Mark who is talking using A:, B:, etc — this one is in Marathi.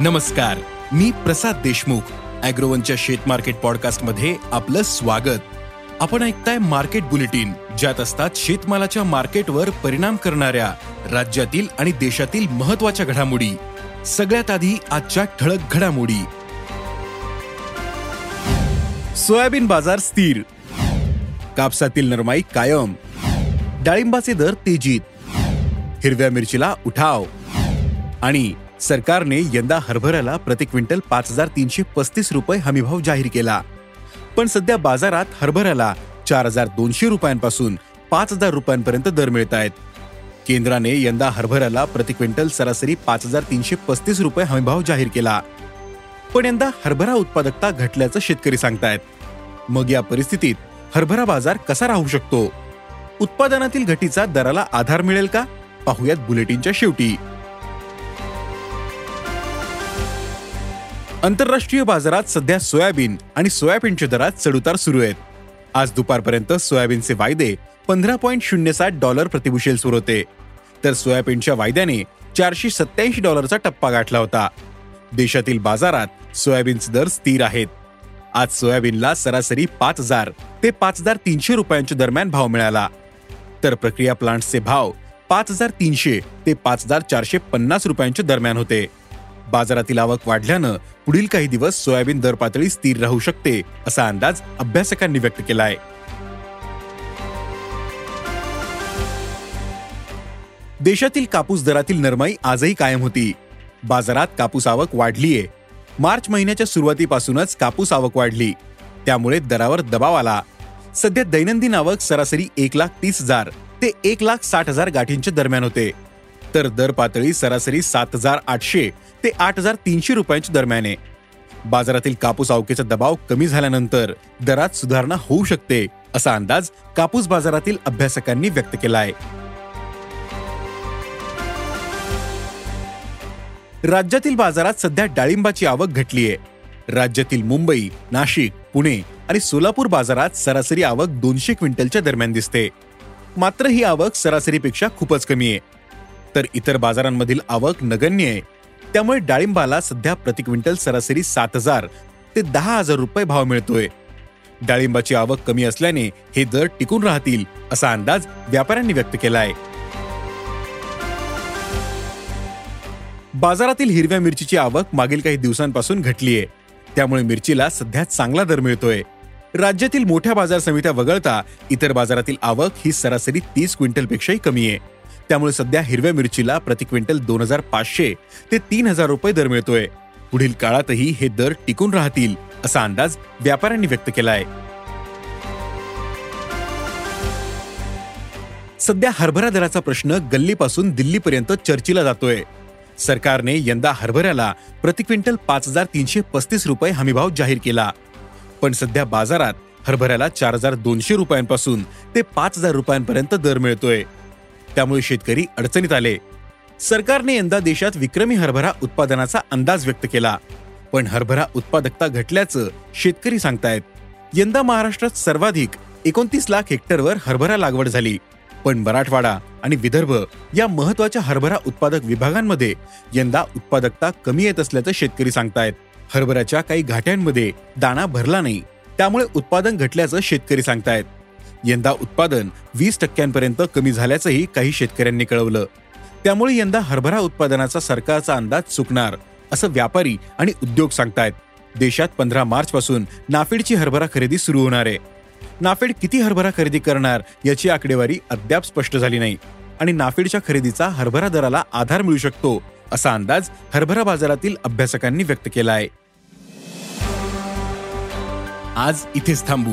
A: नमस्कार मी प्रसाद देशमुख अॅग्रोवनच्या शेत मार्केट पॉडकास्टमध्ये आपलं स्वागत. आपण ऐकताय मार्केट बुलेटिन ज्यात असतात शेतमालाच्या मार्केटवर परिणाम करणाऱ्या राज्यातील आणि देशातील महत्त्वाच्या घडामोडी. सगळ्यात आधी आजच्या ठळक घडामोडी. सोयाबीन बाजार स्थिर. कापसातील नरमाई कायम. डाळिंबाचे दर तेजीत. हिरव्या मिरचीला उठाव. आणि सरकारने यंदा हरभऱ्याला प्रति क्विंटल पाच हजार तीनशे पस्तीस रुपये हमीभाव जाहीर केला. पण सध्या बाजारात हरभऱ्याला चार हजार दोनशे रुपयांपासून पाच हजार रुपयांपर्यंत दर मिळत आहेत. केंद्राने यंदा हरभऱ्याला प्रति क्विंटल सरासरी पाच हजार तीनशे पस्तीस रुपये हमीभाव जाहीर केला. पण यंदा हरभरा उत्पादकता घटल्याचं शेतकरी सांगतायत. मग या परिस्थितीत हरभरा बाजार कसा राहू शकतो? उत्पादनातील घटीचा दराला आधार मिळेल का? पाहुयात बुलेटिनच्या शेवटी. आंतरराष्ट्रीय बाजारात सध्या सोयाबीन आणि सोयाबीनच्या दरात चढउतार सुरू आहेत. आज दुपारपर्यंत सोयाबीनचे वायदे पंधरा पॉईंट शून्य सात डॉलर प्रतिबुशेल्सवर होते. तर सोयाबीनच्या वायद्याने चारशे सत्याऐंशी डॉलरचा टप्पा गाठला होता. देशातील बाजारात सोयाबीनचे दर स्थिर आहेत. आज सोयाबीनला सरासरी पाच हजार ते पाच हजार तीनशे रुपयांच्या दरम्यान भाव मिळाला. तर प्रक्रिया प्लांट्सचे भाव पाच हजार तीनशे ते पाच हजार चारशे पन्नास रुपयांच्या दरम्यान होते. बाजारातील आवक वाढल्यानं पुढील काही दिवस सोयाबीन दर पातळी स्थिर राहू शकते असा अंदाज अभ्यासकांनी व्यक्त केलाय. देशातील कापूस दरातील नरमाई आजही कायम होती. बाजारात कापूस आवक वाढलीये. मार्च महिन्याच्या सुरुवातीपासूनच कापूस आवक वाढली. त्यामुळे दरावर दबाव आला. सध्या दैनंदिन आवक सरासरी एक लाख तीस हजार ते एक लाख साठ हजार गाठींच्या दरम्यान होते. तर दर पातळी सरासरी सात हजार आठशे ते आठ हजार तीनशे रुपयांच्या दरम्यान. आहे बाजारातील कापूस आवकेचा दबाव कमी झाल्यानंतर दरात सुधारणा होऊ शकते असा अंदाज कापूस बाजारातील अभ्यासकांनी व्यक्त केला आहे राज्यातील बाजारात सध्या डाळिंबाची आवक घटली आहे राज्यातील मुंबई नाशिक पुणे आणि सोलापूर बाजारात सरासरी आवक दोनशे क्विंटलच्या दरम्यान दिसते. मात्र ही आवक सरासरीपेक्षा खूपच कमी आहे. तर इतर बाजारांमधील आवक नगण्य आहे. त्यामुळे डाळिंबाला सध्या प्रति क्विंटल सरासरी सात हजार ते दहा हजार रुपये भाव मिळतोय. डाळिंबाची आवक कमी असल्याने हे दर टिकून राहतील असा अंदाज व्यापाऱ्यांनी व्यक्त केला आहे बाजारातील हिरव्या मिरचीची आवक मागील काही दिवसांपासून घटली आहे. त्यामुळे मिरचीला सध्या चांगला दर मिळतोय. राज्यातील मोठ्या बाजार समित्या वगळता इतर बाजारातील आवक ही सरासरी तीस क्विंटलपेक्षाही कमी आहे. त्यामुळे सध्या हिरव्या मिरचीला प्रति क्विंटल दोन हजार पाचशे ते तीन हजार रुपये दर मिळतोय. पुढील काळातही हे दर टिकून राहतील असा अंदाज व्यापाऱ्यांनी व्यक्त केला आहे सध्या हरभरा दराचा प्रश्न गल्लीपासून दिल्लीपर्यंत चर्चेला जातोय. सरकारने यंदा हरभऱ्याला प्रति क्विंटल पाच हजार तीनशे पस्तीस रुपये हमीभाव जाहीर केला. पण सध्या बाजारात हरभऱ्याला चार हजार दोनशे रुपयांपासून ते पाच हजार रुपयांपर्यंत दर मिळतोय. त्यामुळे शेतकरी अडचणीत आले. सरकारने यंदा देशात विक्रमी हरभरा उत्पादनाचा अंदाज व्यक्त केला. पण हरभरा उत्पादकता घटल्याचं शेतकरी सांगतायत. यंदा महाराष्ट्रात सर्वाधिक एकोणतीस लाख हेक्टरवर हरभरा लागवड झाली. पण मराठवाडा आणि विदर्भ या महत्त्वाच्या हरभरा उत्पादक विभागांमध्ये यंदा उत्पादकता कमी येत असल्याचं शेतकरी सांगतायत. हरभऱ्याच्या काही घाट्यांमध्ये दाणा भरला नाही. त्यामुळे उत्पादन घटल्याचं शेतकरी सांगतायत. यंदा उत्पादन वीस टक्क्यांपर्यंत कमी झाल्याचंही काही शेतकऱ्यांनी कळवलं. त्यामुळे यंदा हरभरा उत्पादनाचा सरकारचा अंदाज चुकणार असं व्यापारी आणि उद्योग सांगतायत. देशात पंधरा मार्च पासून नाफेडची हरभरा खरेदी सुरू होणार आहे. नाफेड किती हरभरा खरेदी करणार याची आकडेवारी अद्याप स्पष्ट झाली नाही आणि नाफेडच्या खरेदीचा हरभरा दराला आधार मिळू शकतो असा अंदाज हरभरा बाजारातील अभ्यासकांनी व्यक्त केला आहे आज इथेच थांबू.